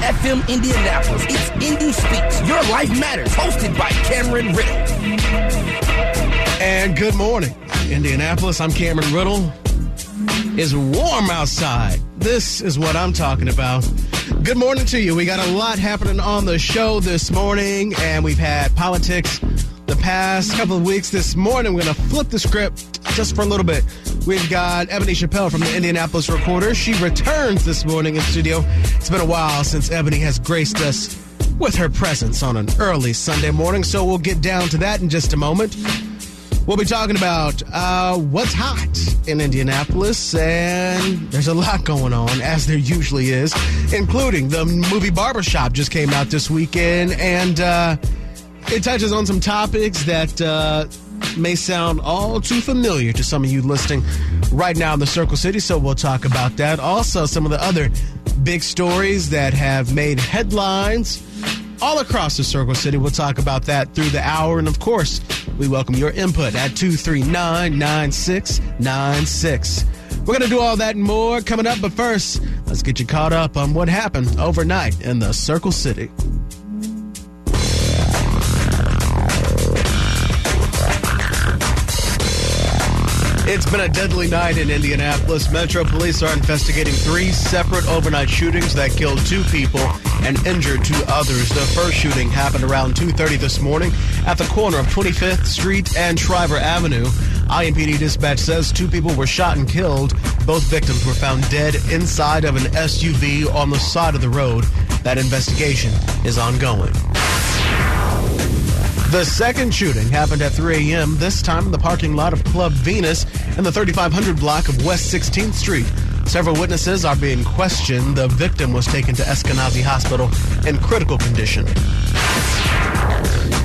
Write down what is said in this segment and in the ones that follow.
FM Indianapolis. It's Indy Speaks. Your life matters. Hosted by Cameron Riddle. And good morning, Indianapolis. I'm Cameron Riddle. It's warm outside. This is what I'm talking about. Good morning to you. We got a lot happening on the show this morning, and we've had politics the past couple of weeks. This morning, we're going to flip the script just for a little bit. We've got Ebony Chappelle from the Indianapolis Recorder. She returns this morning in studio. It's been a while since Ebony has graced us with her presence on an early Sunday morning, so we'll get down to that in just a moment. We'll be talking about uh, what's hot in Indianapolis, and there's a lot going on, as there usually is, including the movie Barbershop just came out this weekend, and uh, it touches on some topics that uh, may sound all too familiar to some of you listening right now in the Circle City, so we'll talk about that. Also, some of the other big stories that have made headlines all across the Circle City. We'll talk about that through the hour. And of course, we welcome your input at 239 9696. We're going to do all that and more coming up. But first, let's get you caught up on what happened overnight in the Circle City. It's been a deadly night in Indianapolis. Metro police are investigating three separate overnight shootings that killed two people and injured two others. The first shooting happened around 2:30 this morning at the corner of 25th Street and Shriver Avenue. IMPD dispatch says two people were shot and killed. Both victims were found dead inside of an SUV on the side of the road. That investigation is ongoing. The second shooting happened at 3 a.m., this time in the parking lot of Club Venus in the 3500 block of West 16th Street. Several witnesses are being questioned. The victim was taken to Eskenazi Hospital in critical condition.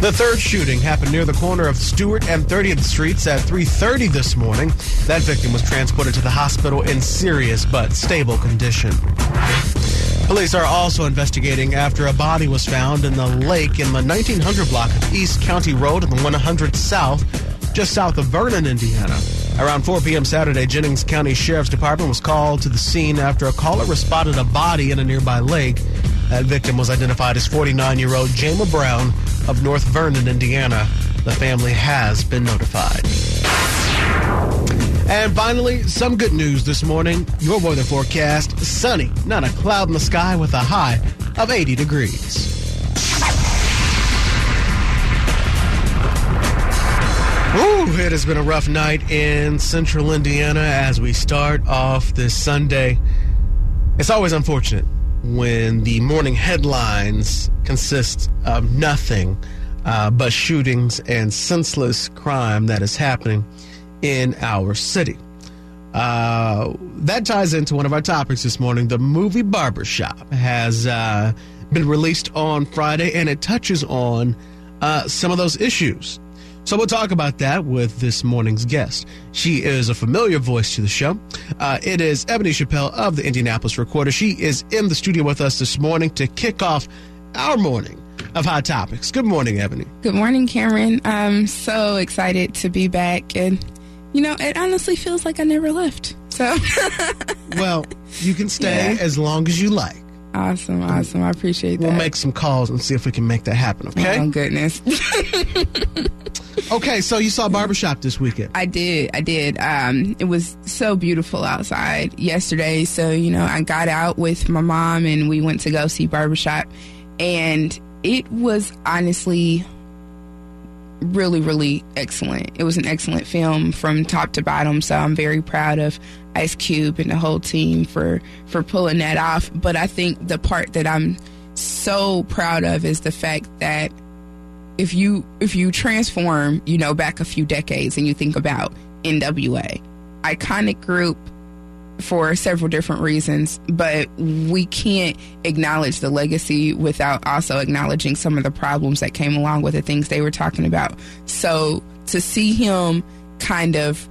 The third shooting happened near the corner of Stewart and 30th Streets at 3:30 this morning. That victim was transported to the hospital in serious but stable condition. Police are also investigating after a body was found in the lake in the 1900 block of East County Road in the 100 South, just south of Vernon, Indiana. Around 4 p.m. Saturday, Jennings County Sheriff's Department was called to the scene after a caller respotted a body in a nearby lake. That victim was identified as 49 year old Jama Brown of North Vernon, Indiana. The family has been notified. And finally, some good news this morning. Your weather forecast sunny, not a cloud in the sky with a high of 80 degrees. Ooh, it has been a rough night in central Indiana as we start off this Sunday. It's always unfortunate when the morning headlines consist of nothing uh, but shootings and senseless crime that is happening in our city. Uh, that ties into one of our topics this morning. The movie Barbershop has uh, been released on Friday, and it touches on uh, some of those issues. So we'll talk about that with this morning's guest. She is a familiar voice to the show. Uh, it is Ebony Chappelle of the Indianapolis Recorder. She is in the studio with us this morning to kick off our morning of Hot Topics. Good morning, Ebony. Good morning, Cameron. I'm so excited to be back and you know, it honestly feels like I never left. So, well, you can stay yeah. as long as you like. Awesome, awesome. I appreciate that. We'll make some calls and see if we can make that happen, okay? Oh, goodness. okay, so you saw Barbershop this weekend. I did. I did. Um, it was so beautiful outside yesterday. So, you know, I got out with my mom and we went to go see Barbershop. And it was honestly really, really excellent. It was an excellent film from top to bottom. So I'm very proud of Ice Cube and the whole team for for pulling that off. But I think the part that I'm so proud of is the fact that if you if you transform, you know, back a few decades and you think about NWA, iconic group for several different reasons, but we can't acknowledge the legacy without also acknowledging some of the problems that came along with the things they were talking about. So to see him kind of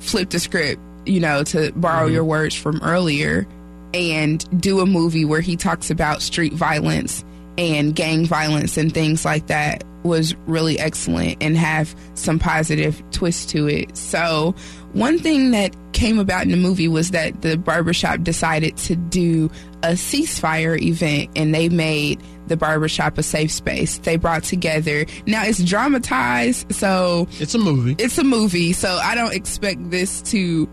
flip the script, you know, to borrow mm-hmm. your words from earlier and do a movie where he talks about street violence and gang violence and things like that was really excellent and have some positive twist to it. So, one thing that came about in the movie was that the barbershop decided to do a ceasefire event and they made the barbershop a safe space. They brought together, now it's dramatized, so It's a movie. it's a movie, so I don't expect this to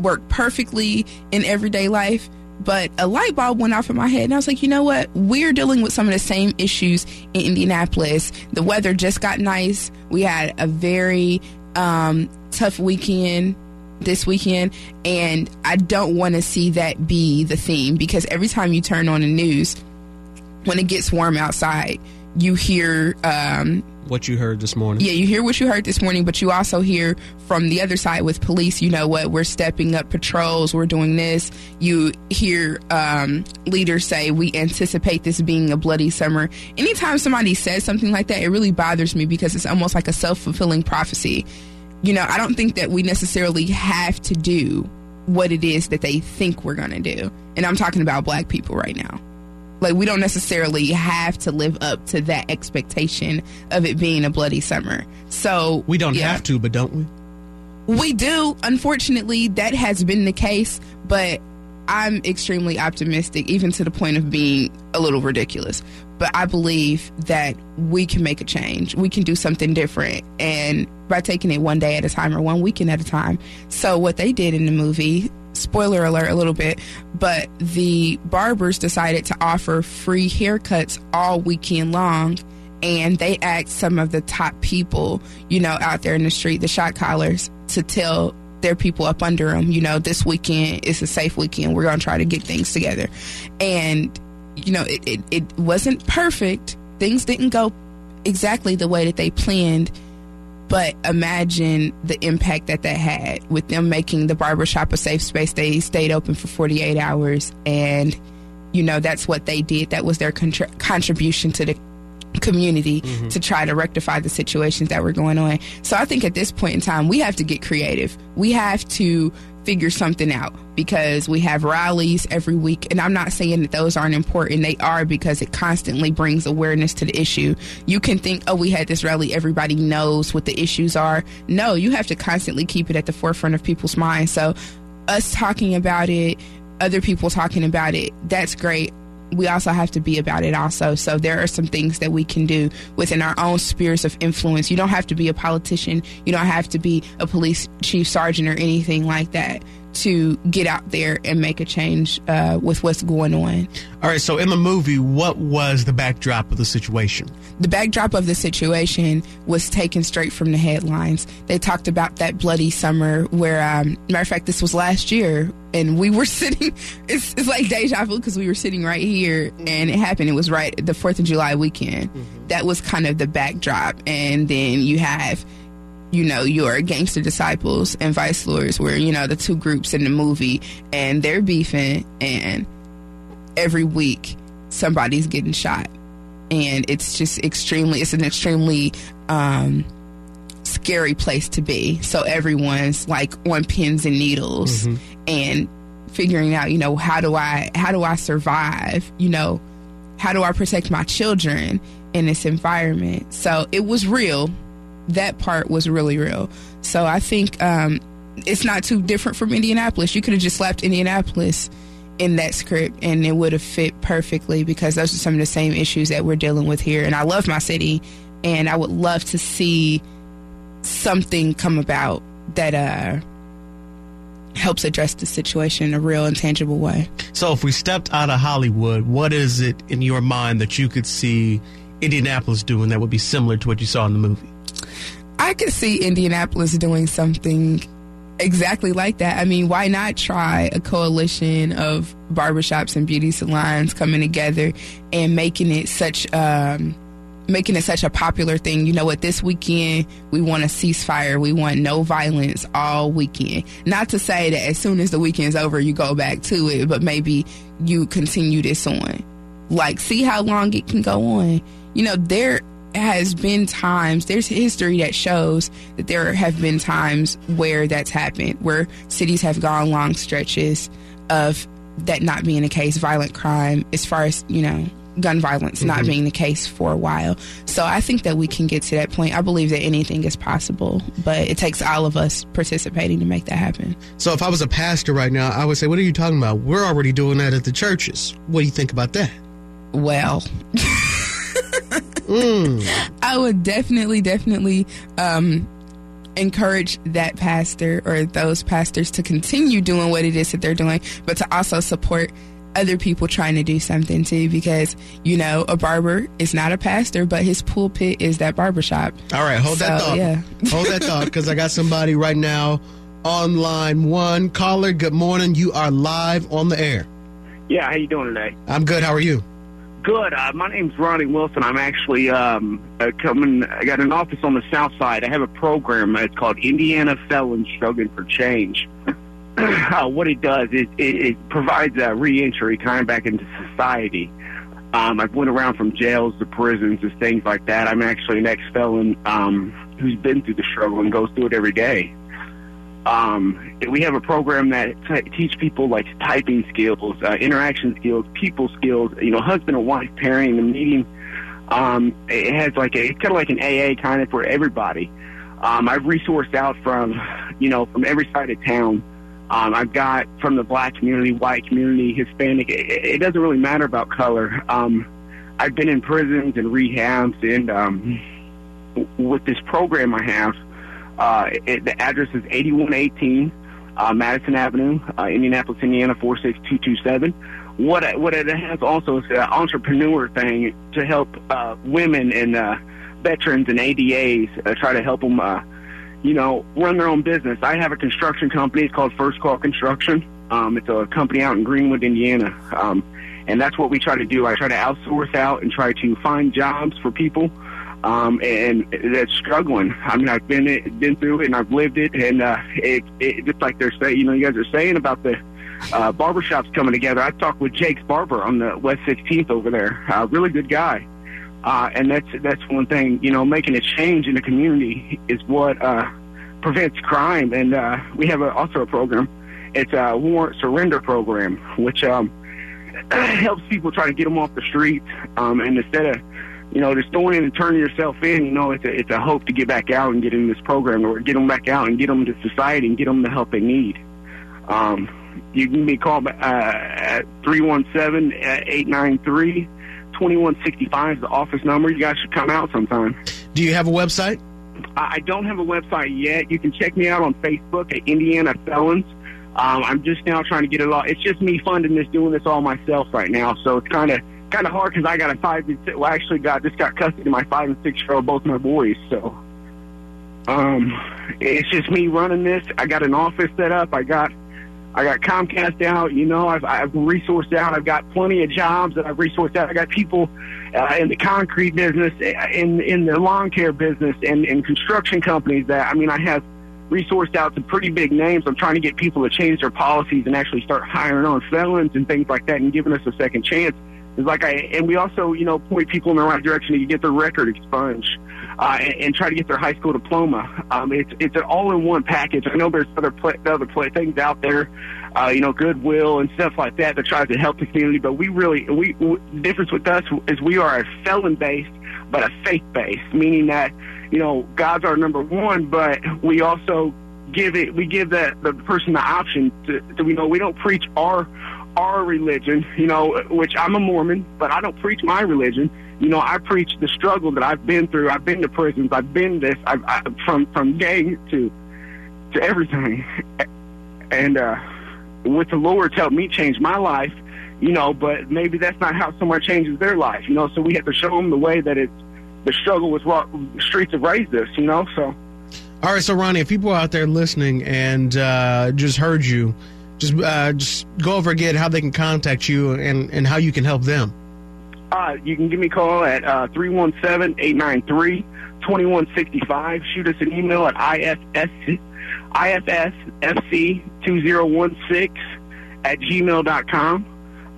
work perfectly in everyday life. But a light bulb went off in my head, and I was like, you know what? We're dealing with some of the same issues in Indianapolis. The weather just got nice. We had a very um, tough weekend this weekend, and I don't want to see that be the theme because every time you turn on the news, when it gets warm outside, you hear um, what you heard this morning. yeah, you hear what you heard this morning, but you also hear from the other side with police, you know what, we're stepping up patrols, we're doing this. You hear um, leaders say, we anticipate this being a bloody summer. Anytime somebody says something like that, it really bothers me because it's almost like a self fulfilling prophecy. You know, I don't think that we necessarily have to do what it is that they think we're going to do. And I'm talking about black people right now. Like we don't necessarily have to live up to that expectation of it being a bloody summer. So We don't yeah. have to, but don't we? We do. Unfortunately, that has been the case, but I'm extremely optimistic, even to the point of being a little ridiculous. But I believe that we can make a change. We can do something different. And by taking it one day at a time or one weekend at a time. So, what they did in the movie, spoiler alert a little bit, but the barbers decided to offer free haircuts all weekend long. And they asked some of the top people, you know, out there in the street, the shot callers, to tell their people up under them, you know, this weekend is a safe weekend. We're going to try to get things together. And, you know, it, it, it wasn't perfect. Things didn't go exactly the way that they planned. But imagine the impact that that had with them making the barbershop a safe space. They stayed open for 48 hours. And, you know, that's what they did. That was their contra- contribution to the community mm-hmm. to try to rectify the situations that were going on. So I think at this point in time, we have to get creative. We have to figure something out because we have rallies every week. And I'm not saying that those aren't important. They are because it constantly brings awareness to the issue. You can think, oh, we had this rally, everybody knows what the issues are. No, you have to constantly keep it at the forefront of people's minds. So us talking about it, other people talking about it, that's great we also have to be about it also. So there are some things that we can do within our own spheres of influence. You don't have to be a politician. You don't have to be a police chief sergeant or anything like that to get out there and make a change uh, with what's going on. All right, so in the movie, what was the backdrop of the situation? The backdrop of the situation was taken straight from the headlines. They talked about that bloody summer where, um, matter of fact, this was last year, and we were sitting. It's, it's like deja vu because we were sitting right here, and it happened. It was right the Fourth of July weekend. That was kind of the backdrop, and then you have you know, your gangster disciples and vice lords were, you know, the two groups in the movie and they're beefing and every week somebody's getting shot. And it's just extremely it's an extremely um scary place to be. So everyone's like on pins and needles and figuring out, you know, how do I how do I survive, you know, how do I protect my children in this environment? So it was real that part was really real. So I think um, it's not too different from Indianapolis. You could have just slapped Indianapolis in that script and it would have fit perfectly because those are some of the same issues that we're dealing with here. And I love my city and I would love to see something come about that uh, helps address the situation in a real and tangible way. So if we stepped out of Hollywood, what is it in your mind that you could see Indianapolis doing that would be similar to what you saw in the movie? I could see Indianapolis doing something exactly like that. I mean, why not try a coalition of barbershops and beauty salons coming together and making it such um making it such a popular thing. You know what, this weekend we want a ceasefire. We want no violence all weekend. Not to say that as soon as the weekend's over you go back to it, but maybe you continue this on. Like see how long it can go on. You know, there has been times, there's history that shows that there have been times where that's happened, where cities have gone long stretches of that not being the case, violent crime, as far as, you know, gun violence mm-hmm. not being the case for a while. So I think that we can get to that point. I believe that anything is possible, but it takes all of us participating to make that happen. So if I was a pastor right now, I would say, What are you talking about? We're already doing that at the churches. What do you think about that? Well, mm. I would definitely, definitely um, encourage that pastor or those pastors to continue doing what it is that they're doing, but to also support other people trying to do something too because you know a barber is not a pastor but his pulpit is that barbershop all right hold so, that thought. yeah. Hold that thought because i got somebody right now on line one caller good morning. You are live on the air. Yeah how you doing today? I'm good. How are you Good. Uh, my name's Ronnie Wilson. I'm actually um, uh, coming. I got an office on the South Side. I have a program. It's called Indiana Felons Struggling for Change. uh, what it does is it, it provides a reentry kind of back into society. Um, I've went around from jails to prisons to things like that. I'm actually an ex-felon um, who's been through the struggle and goes through it every day. Um, we have a program that t- teach people like typing skills, uh, interaction skills, people skills. You know, husband and wife pairing and meeting. Um, it has like a it's kind of like an AA kind of for everybody. Um, I've resourced out from you know from every side of town. Um, I've got from the black community, white community, Hispanic. It, it doesn't really matter about color. Um, I've been in prisons and rehabs, and um, with this program I have uh, it, the address is 8118 uh, Madison Avenue, uh, Indianapolis, Indiana 46227. What it, what it has also is an entrepreneur thing to help uh, women and uh, veterans and ADAs uh, try to help them, uh, you know, run their own business. I have a construction company. It's called First Call Construction. Um, it's a company out in Greenwood, Indiana. Um, and that's what we try to do. I try to outsource out and try to find jobs for people um, and that's struggling. I mean, I've been it, been through it and I've lived it, and uh, it, it just like they're saying, you know, you guys are saying about the uh, barbershops coming together. I talked with Jake's Barber on the West 16th over there. Uh, really good guy. Uh, and that's that's one thing, you know, making a change in the community is what uh, prevents crime. And uh, we have a, also a program. It's a warrant surrender program, which um, helps people try to get them off the streets. Um, and instead of you know, just going in and turning yourself in, you know, it's a, it's a hope to get back out and get in this program or get them back out and get them to society and get them the help they need. Um, you can be called uh, at 317-893-2165 is the office number. You guys should come out sometime. Do you have a website? I don't have a website yet. You can check me out on Facebook at Indiana Felons. Um, I'm just now trying to get it all. It's just me funding this, doing this all myself right now. So it's kind of – kind of hard because I got a five and six. Well, actually got just got custody of my five and six year old, both my boys. So, um, it's just me running this. I got an office set up. I got, I got Comcast out. You know, I've I've resourced out. I've got plenty of jobs that I've resourced out. I got people uh, in the concrete business, in in the lawn care business, and in construction companies. That I mean, I have resourced out some pretty big names. I'm trying to get people to change their policies and actually start hiring on felons and things like that, and giving us a second chance it's like I, and we also, you know, point people in the right direction to get their record expunged, uh, and, and try to get their high school diploma. Um, it's it's an all-in-one package. I know there's other play, other play, things out there, uh, you know, Goodwill and stuff like that that tries to help the community. But we really, we, the difference with us is we are a felon-based, but a faith-based, meaning that you know God's our number one, but we also give it, we give that the person the option to, to you know, we don't preach our our religion, you know, which I'm a Mormon, but I don't preach my religion. You know, I preach the struggle that I've been through. I've been to prisons. I've been this. I've I, from from gang to to everything, and uh, with the Lord's helped me change my life. You know, but maybe that's not how someone changes their life. You know, so we have to show them the way that it's the struggle with what streets have raised us. You know, so. All right, so Ronnie, if people out there listening and uh, just heard you just uh, just go over again how they can contact you and, and how you can help them. Uh, you can give me a call at 317-893-2165. Shoot us an email at IFS, IFSFC2016 at gmail.com.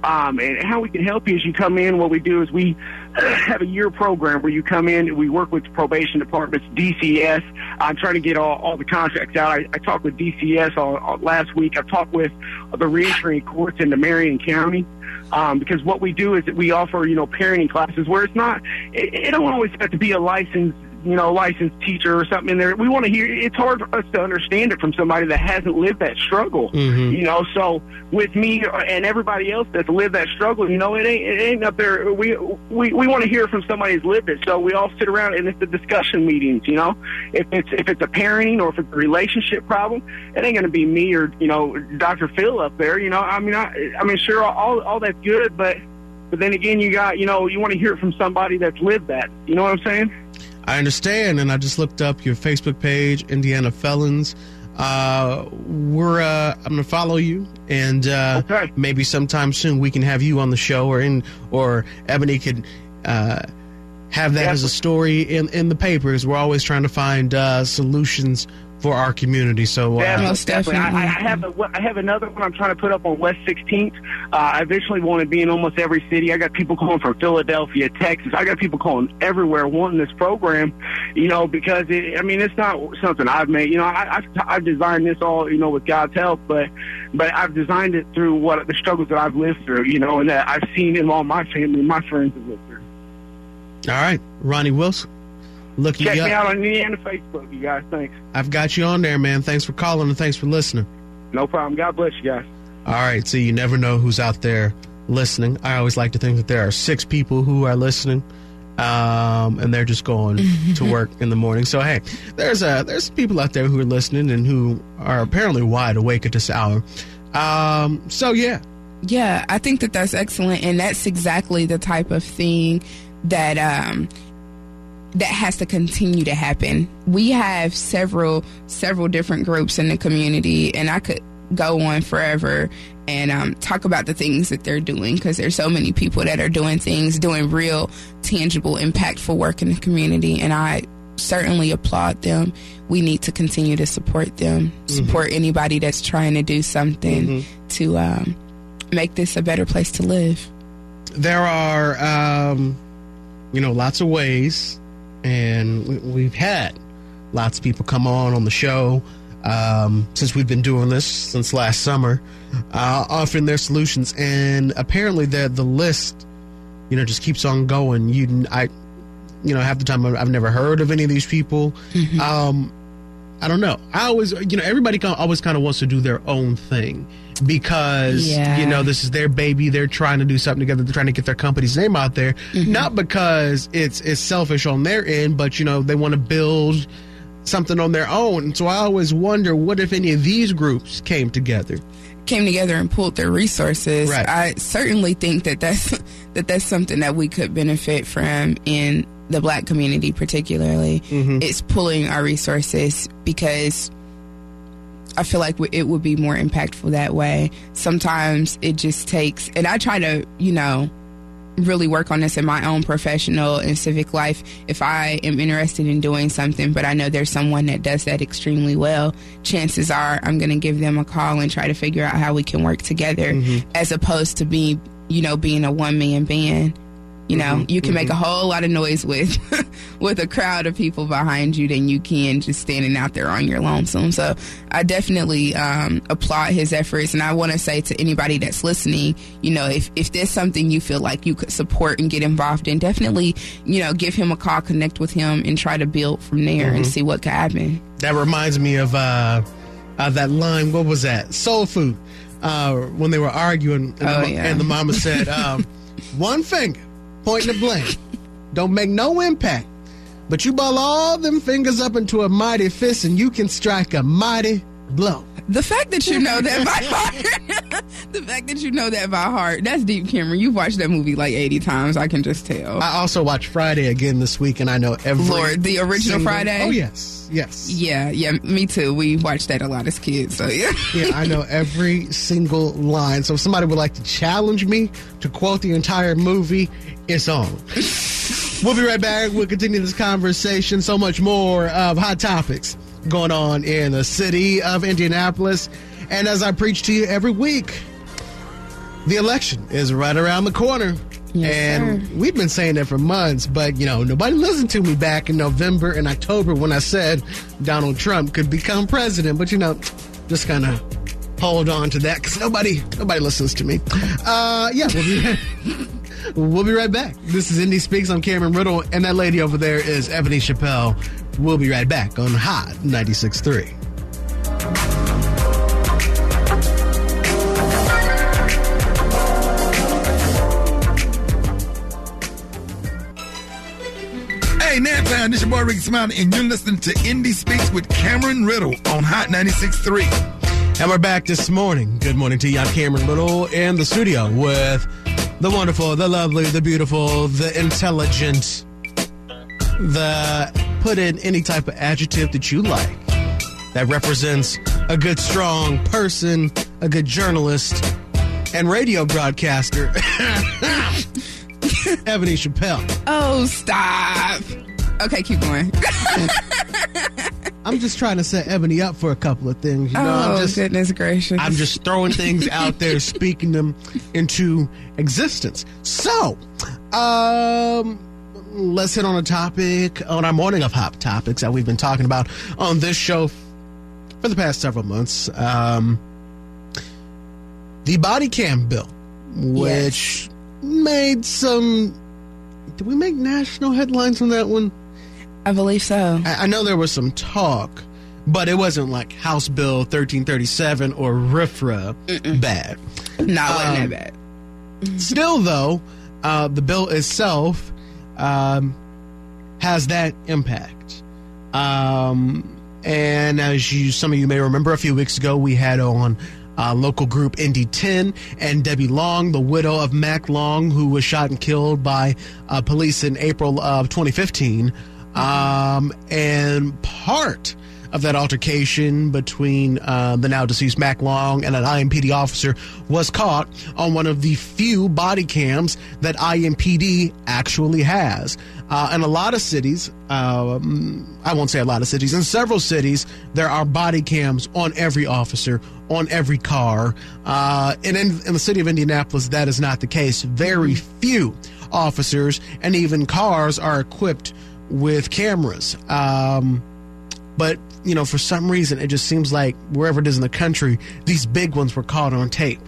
Um, and how we can help you is you come in. What we do is we have a year program where you come in. We work with probation departments, DCS. I'm trying to get all, all the contracts out. I, I talked with DCS all, all, last week. I've talked with the reentry courts in the Marion County. Um, because what we do is that we offer, you know, parenting classes where it's not, it, it don't always have to be a licensed you know, licensed teacher or something in there. We want to hear. It's hard for us to understand it from somebody that hasn't lived that struggle. Mm-hmm. You know, so with me and everybody else that's lived that struggle, you know, it ain't it ain't up there. We we we want to hear from somebody who's lived it. So we all sit around and it's the discussion meetings. You know, if it's if it's a parenting or if it's a relationship problem, it ain't going to be me or you know Dr. Phil up there. You know, I mean, I I mean, sure, all all that's good, but. But then again, you got, you know, you want to hear it from somebody that's lived that. You know what I'm saying? I understand, and I just looked up your Facebook page, Indiana Felons. Uh, we're uh, I'm gonna follow you, and uh, Okay. maybe sometime soon we can have you on the show, or in or Ebony could uh, have that Yeah. as a story in in the papers. We're always trying to find uh, solutions for our community. So uh, Most definitely. I, I have a, I have another one I'm trying to put up on West 16th. Uh, I eventually want to be in almost every city. I got people calling from Philadelphia, Texas. I got people calling everywhere wanting this program. You know, because it, I mean, it's not something I've made. You know, I, I've, I've designed this all you know with God's help, but but I've designed it through what the struggles that I've lived through. You know, and that I've seen in all my family, my friends have lived through. all right, Ronnie Wilson, look you Check me up. out on Indiana Facebook, you guys. Thanks. I've got you on there, man. Thanks for calling and thanks for listening. No problem. God bless you guys. All right, so you never know who's out there listening. I always like to think that there are six people who are listening, um, and they're just going to work in the morning. So hey, there's uh there's people out there who are listening and who are apparently wide awake at this hour. Um, so yeah, Yeah, I think that that's excellent, and that's exactly the type of thing that um, that has to continue to happen. We have several several different groups in the community, and I could go on forever and um, talk about the things that they're doing because there's so many people that are doing things, doing real, tangible, impactful work in the community, and I certainly applaud them. We need to continue to support them, support anybody that's trying to do something to um, make this a better place to live. there are um, you know lots of ways, and we, we've had lots of people come on on the show um, since we've been doing this since last summer, uh, offering their solutions, and apparently the the list, you know, just keeps on going. You, I, you know, half the time I've I've never heard of any of these people. Um, I don't know. I always, you know, everybody always kind of wants to do their own thing because Yeah. you know this is their baby. They're trying to do something together. They're trying to get their company's name out there, mm-hmm. not because it's it's selfish on their end, but you know they want to build something on their own. So I always wonder, what if any of these groups came together? Came together and pulled their resources. Right. I certainly think that that's that that's something that we could benefit from in the black community, particularly. Mm-hmm. It's pulling our resources because I feel like it would be more impactful that way. Sometimes it just takes, and I try to, you know, really work on this in my own professional and civic life if I am interested in doing something, but I know there's someone that does that extremely well, chances are I'm going to give them a call and try to figure out how we can work together mm-hmm. as opposed to being, you know, being a one man band. You know, you can make a whole lot of noise with with a crowd of people behind you than you can just standing out there on your lonesome. So I definitely um, applaud his efforts, and I want to say to anybody that's listening, you know, if if there's something you feel like you could support and get involved in, definitely, you know, give him a call, connect with him, and try to build from there and see what could happen. That reminds me of uh, uh, that line. What was that? Soul Food. Uh, when they were arguing, and, Oh, the, yeah. and the mama said, um, "One finger pointing the blame, don't make no impact, but you ball all them fingers up into a mighty fist, and you can strike a mighty blow." The fact that you know that by heart, the fact that you know that by heart, that's deep, Cameron. You've watched that movie like 80 times. I can just tell. I also watched Friday again this week, and I know every Lord, the original single- Friday? Oh yes, yes. yeah, yeah, me too. We watched that a lot as kids, so yeah. Yeah, I know every single line. So if somebody would like to challenge me to quote the entire movie, it's on. we'll be right back. We'll continue this conversation. So much more of hot topics going on in the city of Indianapolis. And as I preach to you every week, the election is right around the corner. Yes, and sir. we've been saying that for months, but you know, nobody listened to me back in November and October when I said Donald Trump could become president. But you know, just kind of hold on to that because nobody nobody listens to me. Uh, yeah, we'll be, we'll be right back. This is Indy Speaks. I'm Cameron Riddle, and that lady over there is Ebony Chappelle. We'll be right back on Hot 96.3. Hey, Naptown, this your boy Rickey Smiley, and you're listening to Indy Speaks with Cameron Riddle on Hot 96.3. And we're back this morning. Good morning to you. I'm Cameron Riddle in the studio with the wonderful, the lovely, the beautiful, the intelligent, the put in any type of adjective that you like that represents a good, strong person, a good journalist, and radio broadcaster, Ebony Chappelle. Oh, stop. Okay, keep going. I'm just trying to set Ebony up for a couple of things. You know, oh, I'm just goodness gracious. I'm just throwing things out there, speaking them into existence. So, um, let's hit on a topic on our morning of hot topics that we've been talking about on this show for the past several months. Um, the body cam bill, which made some. Did we make national headlines on that one? I believe so. I, I know there was some talk, but it wasn't like House Bill 1337 or RFRA bad. No, it wasn't Um, that bad. Still, though, uh, the bill itself um, has that impact. Um, and as you, some of you may remember, a few weeks ago we had on uh, local group Indy 10 and Debbie Long, the widow of Mac Long, who was shot and killed by uh, police in April of 2015. Um, and part of that altercation between uh, the now deceased Mac Long and an IMPD officer was caught on one of the few body cams that IMPD actually has. Uh, a lot of cities, um, I won't say a lot of cities, in several cities, there are body cams on every officer, on every car. Uh, and in, in the city of Indianapolis, that is not the case. Very few officers and even cars are equipped with cameras. Um, but you know, for some reason, it just seems like wherever it is in the country, these big ones were caught on tape,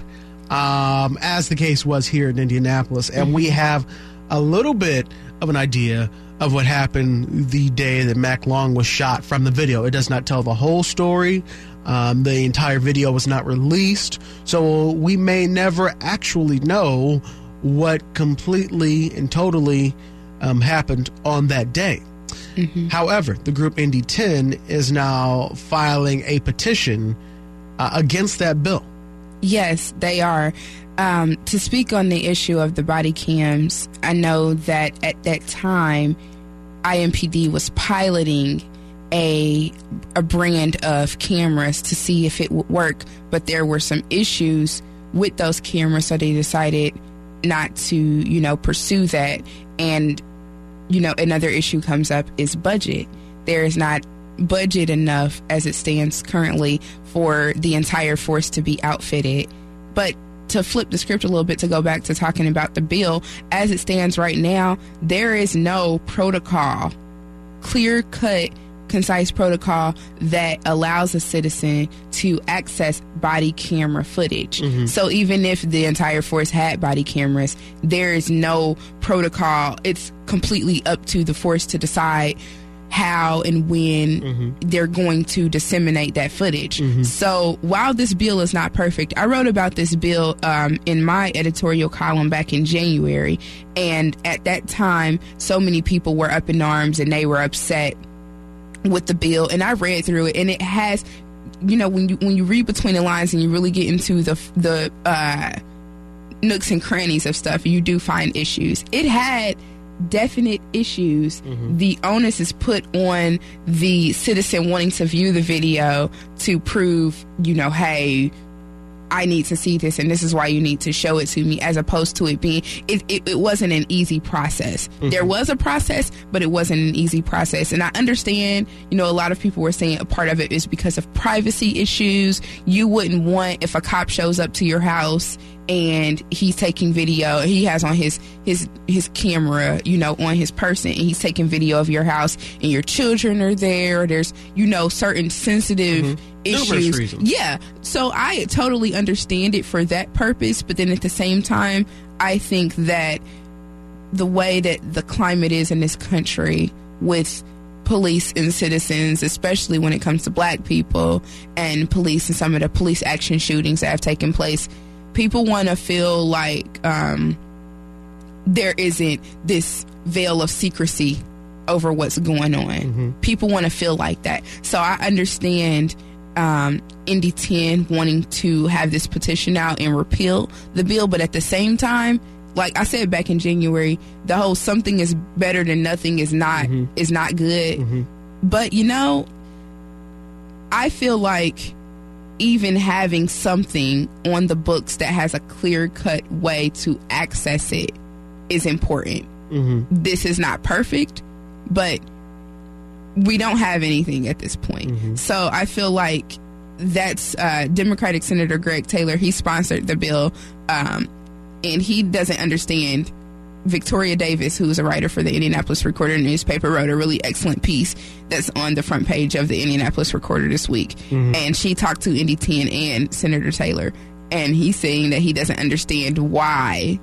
um, as the case was here in Indianapolis, and we have a little bit of an idea of what happened the day that Mac Long was shot from the video. It does not tell the whole story. Um, the entire video was not released, so we may never actually know what completely and totally um, happened on that day. However, the group Indy 10 is now filing a petition uh, against that bill. Yes, they are. Um, to speak on the issue of the body cams, I know that at that time, IMPD was piloting a a brand of cameras to see if it would work, but there were some issues with those cameras, so they decided not to, you know, pursue that. And you know, another issue comes up is budget. There is not budget enough as it stands currently for the entire force to be outfitted. But to flip the script a little bit to go back to talking about the bill, as it stands right now, there is no protocol, clear cut, concise protocol that allows a citizen to access body camera footage. Mm-hmm. So even if the entire force had body cameras, there is no protocol. It's completely up to the force to decide how and when mm-hmm. they're going to disseminate that footage. Mm-hmm. So while this bill is not perfect, I wrote about this bill um, in my editorial column back in January. And at that time, so many people were up in arms and they were upset with the bill. And I read through it, and it has, you know, when you when you read between the lines and you really get into the the uh, nooks and crannies of stuff, you do find issues. It had definite issues. The onus is put on the citizen wanting to view the video to prove, you know, hey, I need to see this and this is why you need to show it to me as opposed to it being it, it, it wasn't an easy process. Mm-hmm. There was a process, but it wasn't an easy process. And I understand, you know, a lot of people were saying a part of it is because of privacy issues. You wouldn't want if a cop shows up to your house and he's taking video. He has on his his his camera, you know, on his person, and he's taking video of your house, and your children are there. There's you know certain sensitive Mm-hmm. Issues. reasons. Yeah, so I totally understand it for that purpose, but then at the same time, I think that the way that the climate is in this country with police and citizens, especially when it comes to black people and police and some of the police action shootings that have taken place, people want to feel like um, there isn't this veil of secrecy over what's going on. People want to feel like that. So I understand um, Indy 10 wanting to have this petition out and repeal the bill, but at the same time, like I said back in January, the whole something is better than nothing is not is not good. But you know, I feel like even having something on the books that has a clear cut way to access it is important. This is not perfect, but we don't have anything at this point. So I feel like that's uh, Democratic Senator Greg Taylor. He sponsored the bill, um, and he doesn't understand. Victoria Davis, who's a writer for the Indianapolis Recorder newspaper, wrote a really excellent piece that's on the front page of the Indianapolis Recorder this week. Mm-hmm. And she talked to Indy 10 and Senator Taylor, and he's saying that he doesn't understand why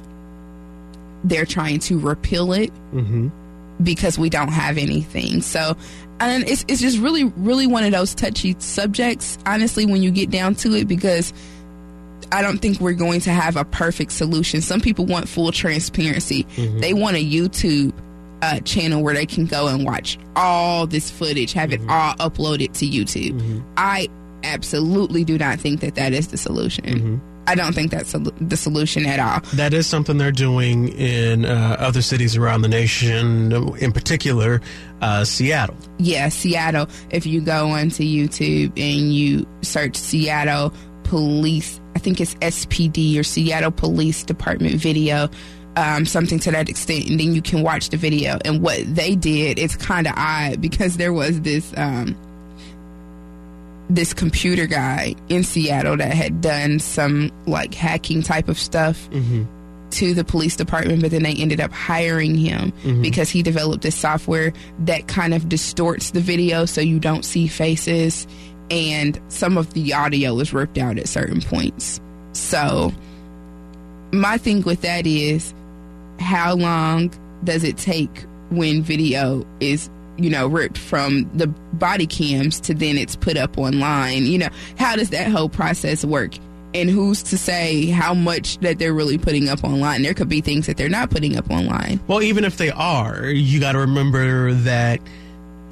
they're trying to repeal it mm-hmm. because we don't have anything. So, and it's it's just really really one of those touchy subjects. Honestly, when you get down to it, because I don't think we're going to have a perfect solution. Some people want full transparency. They want a YouTube uh, channel where they can go and watch all this footage, have it all uploaded to YouTube. I absolutely do not think that that is the solution. I don't think that's the solution at all. That is something they're doing in uh, other cities around the nation, in particular, uh, Seattle. yeah, Seattle. If you go onto YouTube and you search Seattle Police, I think it's SPD or Seattle Police Department video, um, something to that extent, and then you can watch the video. And what they did is kind of odd because there was this um, this computer guy in Seattle that had done some like hacking type of stuff to the police department, but then they ended up hiring him because he developed this software that kind of distorts the video so you don't see faces, and some of the audio is ripped out at certain points. So, my thing with that is how long does it take when video is you know ripped from the body cams to then it's put up online? You know how does that whole process work? And who's to say how much that they're really putting up online? There could be things that they're not putting up online. Well, even if they are, you got to remember that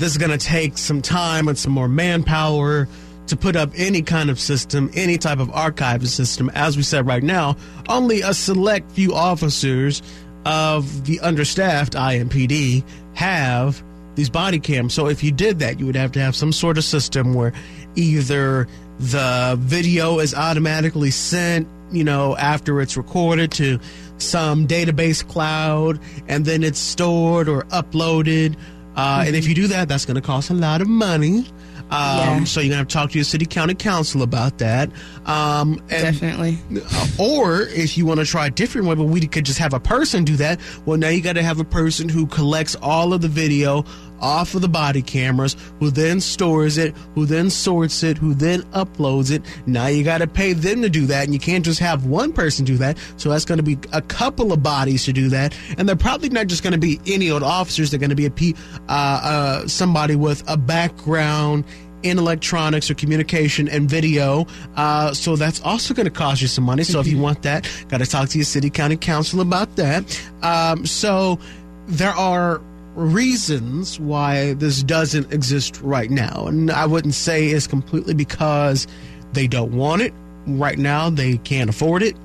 this is going to take some time and some more manpower to put up any kind of system, any type of archive system. As we said right now, only a select few officers of the understaffed IMPD have these body cams. So if you did that, you would have to have some sort of system where either the video is automatically sent, you know, after it's recorded to some database cloud and then it's stored or uploaded. Uh, And if you do that, that's going to cost a lot of money. Um, Yeah. So you're going to have to talk to your city county council about that. Um, and definitely uh, or if you want to try a different way, but we could just have a person do that. Well, now you got to have a person who collects all of the video off of the body cameras, who then stores it, who then sorts it, who then uploads it. Now you got to pay them to do that, and you can't just have one person do that. So that's going to be a couple of bodies to do that, and they're probably not just going to be any old officers. They're going to be a pe- uh, uh, somebody with a background in electronics or communication and video. Uh, so that's also going to cost you some money. So if you want that, got to talk to your city county council about that. Um, so there are reasons why this doesn't exist right now. And I wouldn't say it's completely because they don't want it. Right now, they can't afford it.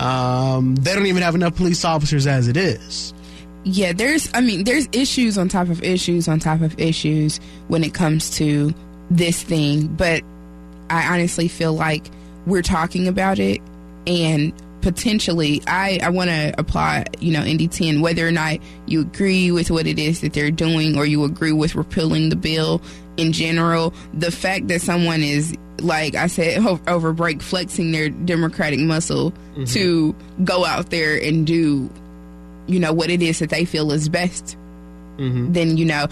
Um, they don't even have enough police officers as it is. yeah there's i mean there's issues on top of issues on top of issues when it comes to this thing but i honestly feel like we're talking about it and potentially i i want to apply you know indy 10 whether or not you agree with what it is that they're doing or you agree with repealing the bill in general. The fact that someone is like I said, over break flexing their democratic muscle to go out there and do, you know, what it is that they feel is best, then, you know,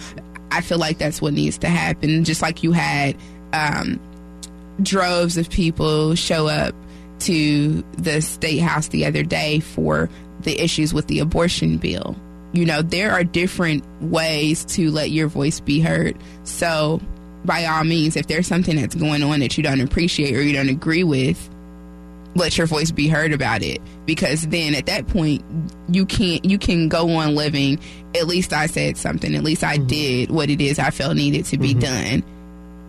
I feel like that's what needs to happen. Just like you had um, droves of people show up to the state house the other day for the issues with the abortion bill. You know, there are different ways to let your voice be heard. So, by all means, if there's something that's going on that you don't appreciate or you don't agree with, let your voice be heard about it. Because then at that point you can't you can go on living at least i said something. At least i mm-hmm. did what it is i felt needed to be mm-hmm. done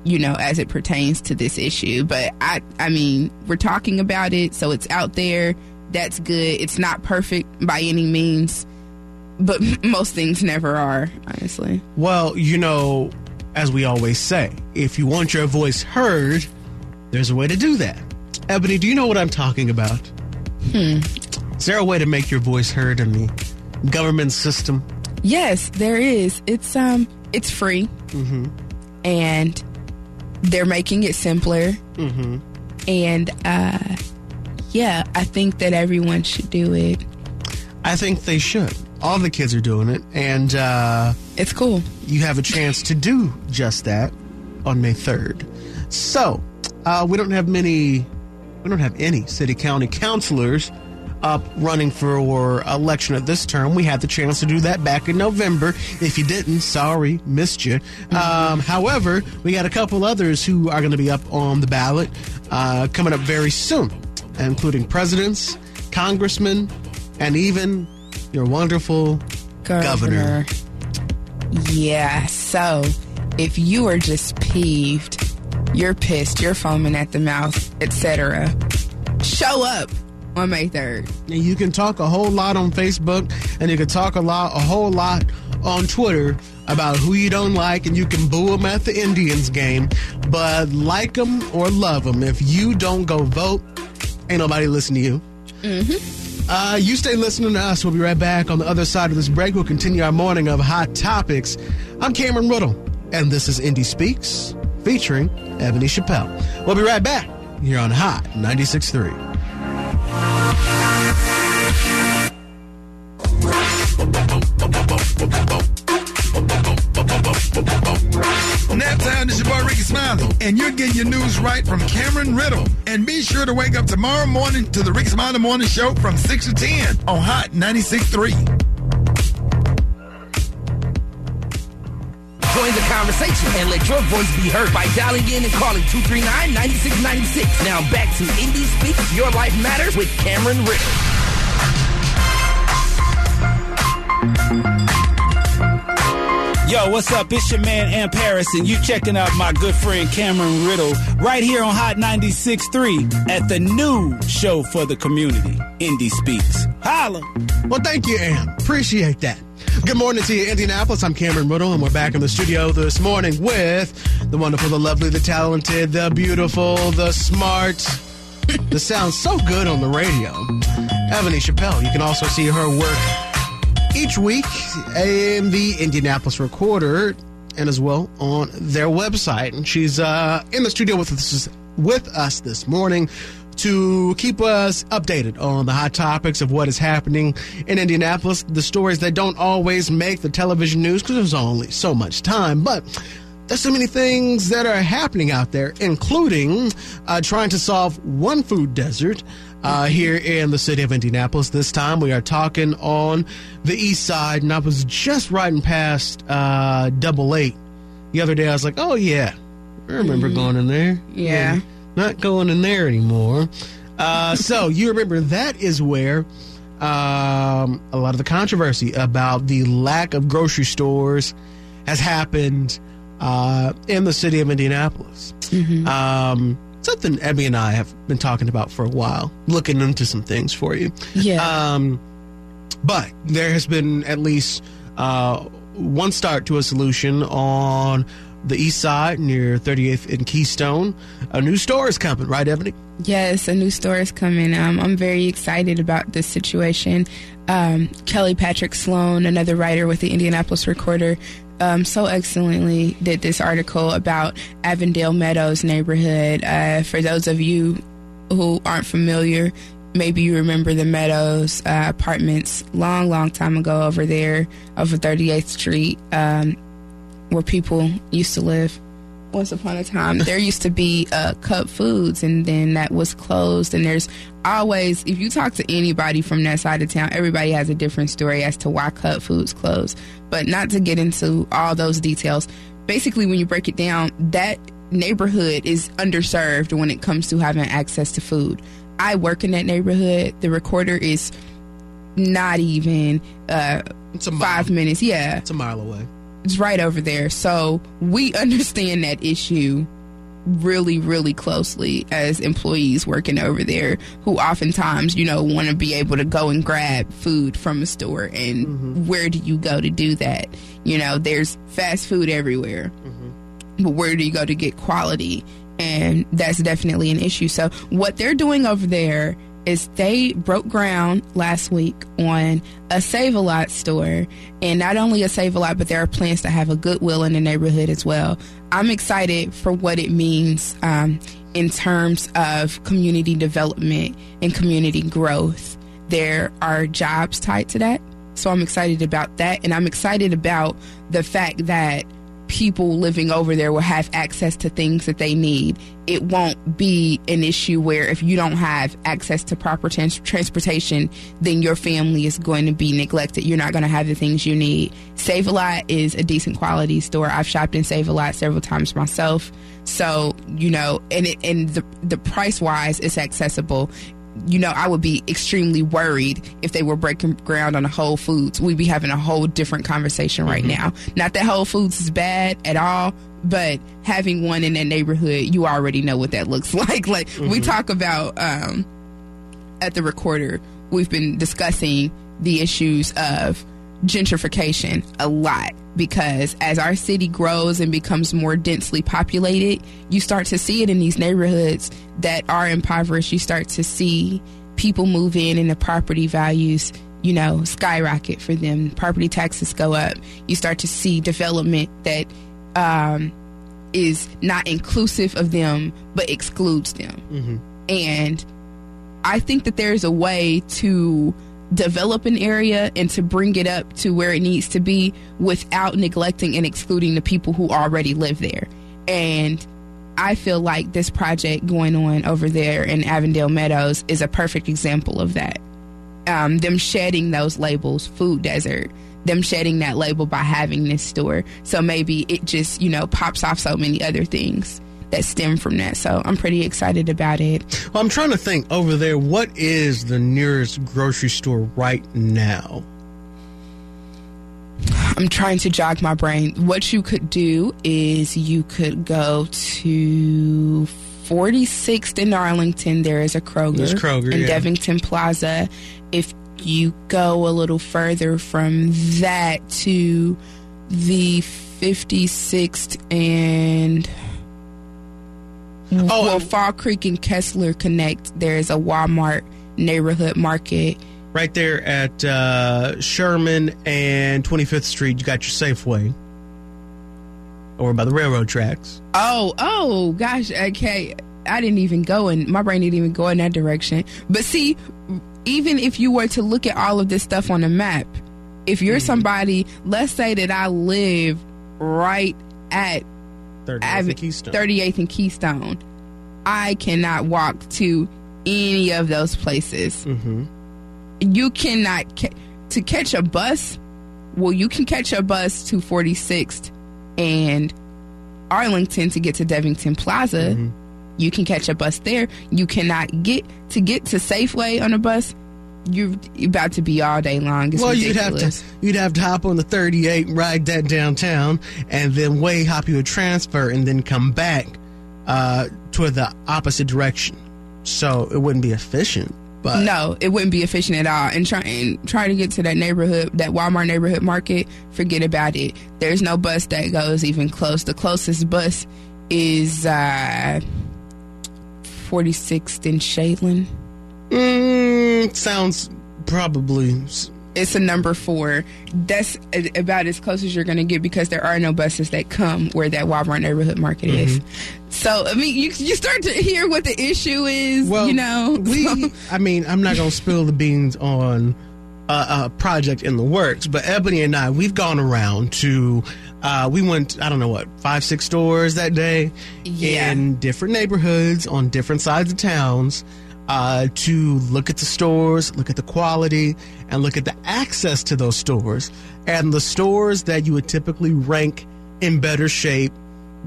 you know as it pertains to this issue but i i mean we're talking about it so it's out there that's good it's not perfect by any means but most things never are honestly Well, you know, as we always say, if you want your voice heard, there's a way to do that. Ebony, do you know what I'm talking about? Hmm. Is there a way to make your voice heard in the government system? Yes, there is. It's um, it's free, mm-hmm. and they're making it simpler. Mm-hmm. And uh, yeah, I think that everyone should do it. I think they should. All the kids are doing it, and uh, It's cool. you have a chance to do just that on May 3rd. So, uh, we don't have many, we don't have any city county councilors up running for election at this term. We had the chance to do that back in November. If you didn't, sorry, missed you. Um, however, we got a couple others who are going to be up on the ballot uh, coming up very soon, including presidents, congressmen, and even your wonderful governor. Yeah. So, if you are just peeved, you're pissed, you're foaming at the mouth, etc., show up on May third. And you can talk a whole lot on Facebook, and you can talk a lot, a whole lot on Twitter about who you don't like, and you can boo them at the Indians game. But like them or love them, if you don't go vote, ain't nobody listen to you. Uh, you stay listening to us. We'll be right back on the other side of this break. We'll continue our morning of hot topics. I'm Cameron Riddle, and this is Indy Speaks featuring Ebony Chappelle. We'll be right back here on Hot 96.3. and you're getting your news right from Cameron Riddle. And be sure to wake up tomorrow morning to the Rickey Smiley Morning Show from 6 to 10 on Hot 96.3. Join the conversation and let your voice be heard by dialing in and calling 239-9696. Now back to Indy Speaks, Your Life Matters with Cameron Riddle. Yo, what's up? It's your man Amp Harris, and you checking out my good friend Cameron Riddle right here on Hot 96.3 at the new show for the community, Indy Speaks. Holla! Well, thank you, Am. Appreciate that. Good morning to you, Indianapolis. I'm Cameron Riddle, and we're back in the studio this morning with the wonderful, the lovely, the talented, the beautiful, the smart. the sounds so good on the radio. Ebony Chappelle. You can also see her work each week in the Indianapolis Recorder and as well on their website. And she's uh, in the studio with us, with us this morning to keep us updated on the hot topics of what is happening in Indianapolis, the stories that don't always make the television news because there's only so much time. But there's so many things that are happening out there, including uh, trying to solve one food desert uh, here in the city of Indianapolis. This time we are talking on the east side, and I was just riding past uh, Double Eight the other day. I was like, oh, yeah, I remember going in there. Yeah. Not going in there anymore. Uh, so you remember that is where um, a lot of the controversy about the lack of grocery stores has happened uh, in the city of Indianapolis. Um, something Ebby and I have been talking about for a while, looking into some things for you. Yeah. Um, but there has been at least uh, one start to a solution on the east side near 38th and Keystone. A new store is coming, right, Ebony? Yes, a new store is coming. Um, I'm very excited about this situation. Um, Kelly Patrick Sloan, another writer with the Indianapolis Recorder, um, so excellently did this article about Avondale Meadows neighborhood. Uh, for those of you who aren't familiar, maybe you remember the Meadows uh, apartments long, long time ago over there, over 38th Street, um, where people used to live. Once upon a time, there used to be uh, Cub Foods, and then that was closed. And there's always, if you talk to anybody from that side of town, everybody has a different story as to why Cub Foods closed. But not to get into all those details. Basically, when you break it down, that neighborhood is underserved when it comes to having access to food. I work in that neighborhood. The recorder is not even uh, It's a mile. five minutes. Yeah, It's a mile away. It's right over there. So we understand that issue really, really closely as employees working over there who oftentimes, you know, want to be able to go and grab food from a store. And mm-hmm. where do you go to do that? You know, there's fast food everywhere. Mm-hmm. But where do you go to get quality? And that's definitely an issue. So what they're doing over there is they broke ground last week on a Save a Lot store, and not only a Save a Lot, but there are plans to have a Goodwill in the neighborhood as well. I'm excited for what it means um, in terms of community development and community growth. There are jobs tied to that, so I'm excited about that, and I'm excited about the fact that people living over there will have access to things that they need. It won't be an issue where if you don't have access to proper trans- transportation, then your family is going to be neglected. You're not going to have the things you need. Save a Lot is a decent quality store. I've shopped in Save a Lot several times myself. So, you know, and it, and the the price wise it's accessible you know, I would be extremely worried if they were breaking ground on a Whole Foods. We'd be having a whole different conversation right now. Not that Whole Foods is bad at all, but having one in that neighborhood, you already know what that looks like. Like we talk about um, at the recorder, we've been discussing the issues of gentrification a lot because as our city grows and becomes more densely populated, you start to see it in these neighborhoods that are impoverished. You start to see people move in and the property values, you know, skyrocket for them. Property taxes go up. You start to see development that um, is not inclusive of them but excludes them. And I think that there's a way to develop an area and to bring it up to where it needs to be without neglecting and excluding the people who already live there. And I feel like this project going on over there in Avondale Meadows is a perfect example of that. Um, them shedding those labels, food desert, them shedding that label by having this store. So maybe it just, you know, pops off so many other things that stem from that. So I'm pretty excited about it. Well, I'm trying to think over there. What is the nearest grocery store right now? I'm trying to jog my brain. What you could do is you could go to 46th in Arlington. There is a Kroger. There's Kroger, In yeah. Devington Plaza. If you go a little further from that to the 56th and Oh, well, Fall Creek and Kessler Connect, there is a Walmart neighborhood market. right there at uh, Sherman and 25th Street. You got your Safeway over by the railroad tracks. Oh, oh, gosh. Okay. I didn't even go in, my brain didn't even go in that direction. But see, even if you were to look at all of this stuff on a map, if you're somebody, let's say that I live right at 30th Ave- and Keystone. 38th and Keystone, I cannot walk to any of those places. Mhm. You cannot, ca- to catch a bus, well, you can catch a bus to 46th and Arlington to get to Devington Plaza. Mm-hmm. You can catch a bus there. You cannot get to get to Safeway on a bus. You're about to be all day long. It's Well, ridiculous. you'd have to you'd have to hop on the 38, ride that downtown, and then way hop you a transfer, and then come back uh, toward the opposite direction. So it wouldn't be efficient. But No, it wouldn't be efficient at all. And try and try to get to that neighborhood, that Walmart neighborhood market. Forget about it. There's no bus that goes even close. The closest bus is uh, 46th and Shadeland. Mm, sounds probably It's a number four. That's about as close as you're going to get because there are no buses that come where that Walmart neighborhood market is. So I mean, you you start to hear what the issue is. Well, you know, we. I mean, I'm not gonna spill the beans on a, a project in the works, but Ebony and I, we've gone around to. Uh, we went, I don't know what, five, six stores that day Yeah. in different neighborhoods on different sides of towns uh, to look at the stores, look at the quality, and look at the access to those stores. And the stores that you would typically rank in better shape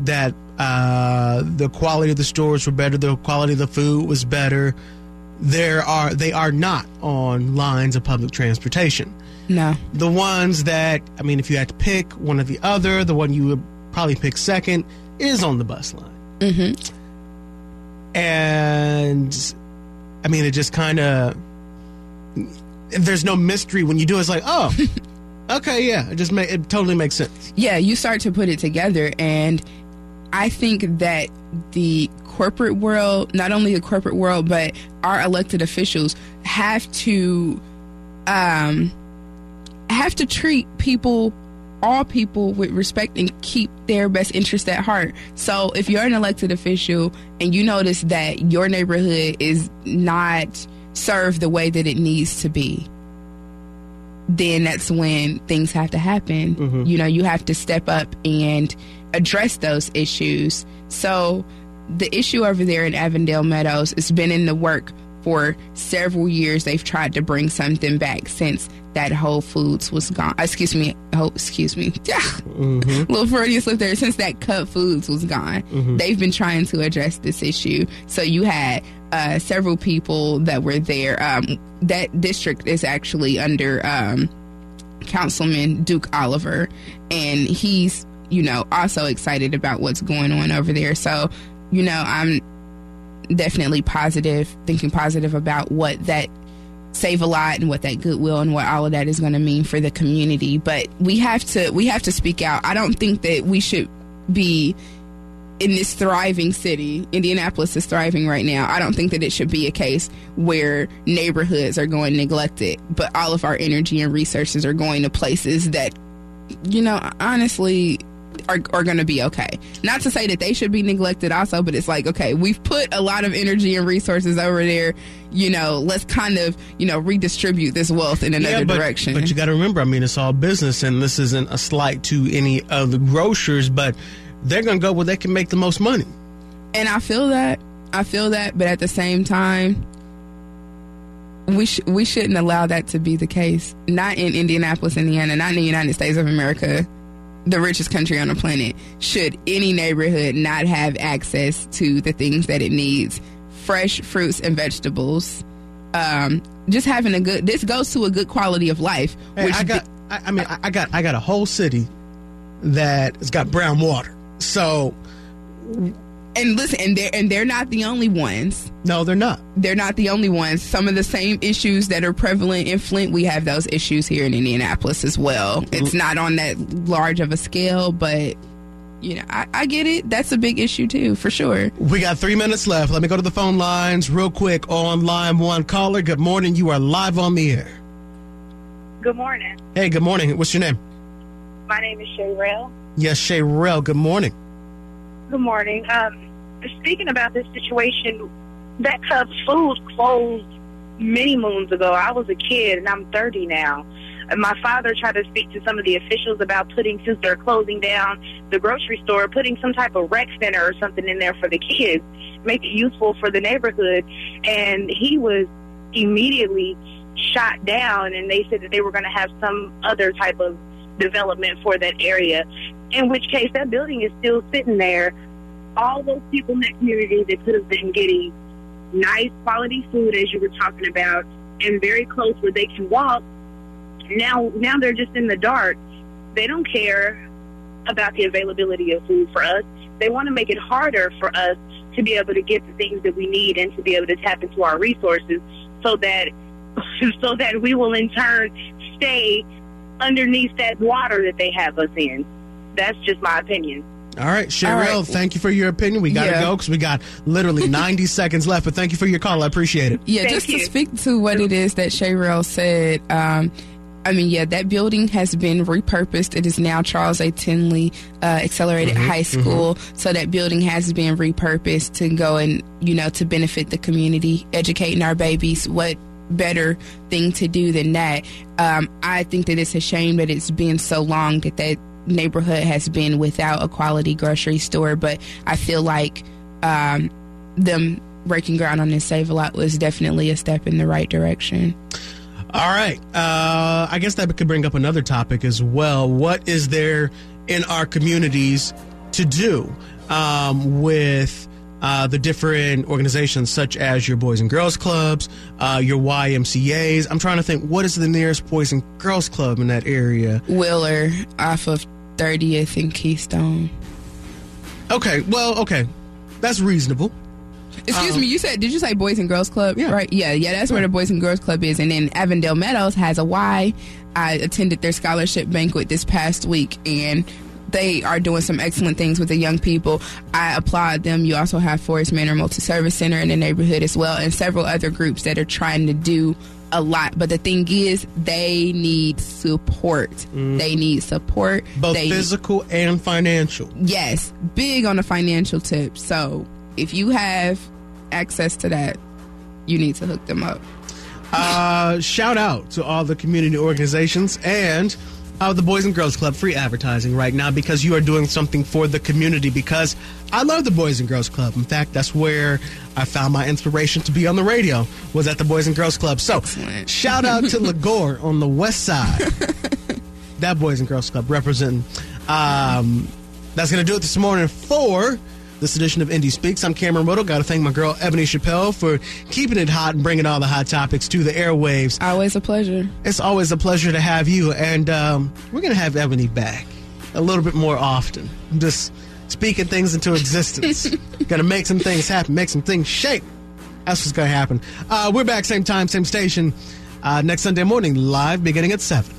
that uh, the quality of the stores were better, the quality of the food was better. There are they are not on lines of public transportation. no. The ones that I mean, if you had to pick one or the other, the one you would probably pick second is on the bus line. Mm-hmm. And I mean, it just kind of there's no mystery when you do. it. It's like, oh, okay, yeah, it just ma- it totally makes sense. yeah, you start to put it together, and I think that the corporate world, not only the corporate world, but our elected officials have to um, have to treat people, all people, with respect and keep their best interest at heart. So, if you're an elected official and you notice that your neighborhood is not served the way that it needs to be, then that's when things have to happen. Mm-hmm. You know, you have to step up and address those issues. So, the issue over there in Avondale Meadows has been in the work for several years. They've tried to bring something back since that Whole Foods was gone. Excuse me. Oh, excuse me. Little Freudian slip there. Since that Cub Foods was gone, they've been trying to address this issue. So you had uh, several people that were there. Um, that district is actually under um, Councilman Duke Oliver, and he's you know also excited about what's going on over there. So you know I'm definitely positive, thinking positive about what that save a lot and what that goodwill and what all of that is going to mean for the community. But we have to we have to speak out. I don't think that we should be in this thriving city, Indianapolis is thriving right now. I don't think that it should be a case where neighborhoods are going neglected, but all of our energy and resources are going to places that, you know, honestly are, are going to be okay. Not to say that they should be neglected also, but it's like, okay, we've put a lot of energy and resources over there. You know, let's kind of, you know, redistribute this wealth in another but, direction. But you got to remember, I mean, it's all business, and this isn't a slight to any of the grocers, but they're going to go where they can make the most money. and I feel that. I feel that, but at the same time, we sh- we shouldn't allow that to be the case. Not in Indianapolis, Indiana, not in the United States of America, the richest country on the planet. Should any neighborhood not have access to the things that it needs, fresh fruits and vegetables, um, just having a good. This goes to a good quality of life. Hey, which I got, I, I mean, I, I got, I got a whole city that has got brown water. So and listen, and they're and they're not the only ones. no, they're not. they're not the only ones. Some of the same issues that are prevalent in Flint, we have those issues here in Indianapolis as well. It's not on that large of a scale, but you know, I, I get it. That's a big issue too, for sure. We got three minutes left. Let me go to the phone lines real quick. On line one, caller. Good morning. You are live on the air. Good morning. Hey, good morning. What's your name? My name is Shay Rail. Yes, Shayrell. Good morning. Good morning. Um, speaking about this situation, that Cubs food closed many moons ago. I was a kid and I'm 30 now. And my father tried to speak to some of the officials about putting, since they're closing down the grocery store, putting some type of rec center or something in there for the kids, make it useful for the neighborhood. And he was immediately shot down, and they said that they were going to have some other type of development for that area. In which case, that building is still sitting there. All those people in that community that could have been getting nice quality food, as you were talking about, and very close where they can walk. Now, now they're just in the dark. They don't care about the availability of food for us. They want to make it harder for us to be able to get the things that we need and to be able to tap into our resources, so that so that we will in turn stay underneath that water that they have us in. That's just my opinion. All right, Shayrell, right. thank you for your opinion. We got to Yeah. go because we got literally 90 seconds left, but thank you for your call. I appreciate it. Yeah, Thank just you. to speak to what it is that Shayrell said, um, I mean, yeah, that building has been repurposed. It is now Charles A. Tindley uh, Accelerated Mm-hmm, High School. So that building has been repurposed to go and, you know, to benefit the community, educating our babies. What better thing to do than that? Um, I think that it's a shame that it's been so long that that neighborhood has been without a quality grocery store. But I feel like um, them breaking ground on this Save a Lot was definitely a step in the right direction. All right. Uh, I guess that could bring up another topic as well. What is there in our communities to do um, with uh, the different organizations, such as your Boys and Girls Clubs, uh, your YMCAs? I'm trying to think what is the nearest Boys and Girls Club in that area? Willer off of 30th in Keystone. Okay. Well, okay. That's reasonable. Excuse me, you said, did you say Boys and Girls Club? Yeah. Right? Yeah, yeah, that's where the Boys and Girls Club is. And then Avondale Meadows has a Y. I attended their scholarship banquet this past week and they are doing some excellent things with the young people. I applaud them. You also have Forest Manor Multi Service Center in the neighborhood as well, and several other groups that are trying to do a lot. But the thing is, they need support. They need support. Both they, physical and financial. yes, big on the financial tip. So if you have access to that, you need to hook them up. Uh, shout out to all the community organizations and uh, the Boys and Girls Club free advertising right now because you are doing something for the community. Because I love the Boys and Girls Club. In fact, that's where I found my inspiration to be on the radio was at the Boys and Girls Club. So, Excellent. shout out to Lagore on the west side. that Boys and Girls Club representing. Um, that's going to do it this morning for this edition of Indy Speaks. I'm Cameron Riddle. Got to thank my girl Ebony Chappelle for keeping it hot and bringing all the hot topics to the airwaves. Always a pleasure. It's always a pleasure to have you, and um, we're going to have Ebony back a little bit more often. I'm just speaking things into existence. going to make some things happen, make some things shake. That's what's going to happen. Uh, we're back same time, same station uh, next Sunday morning, live beginning at 7.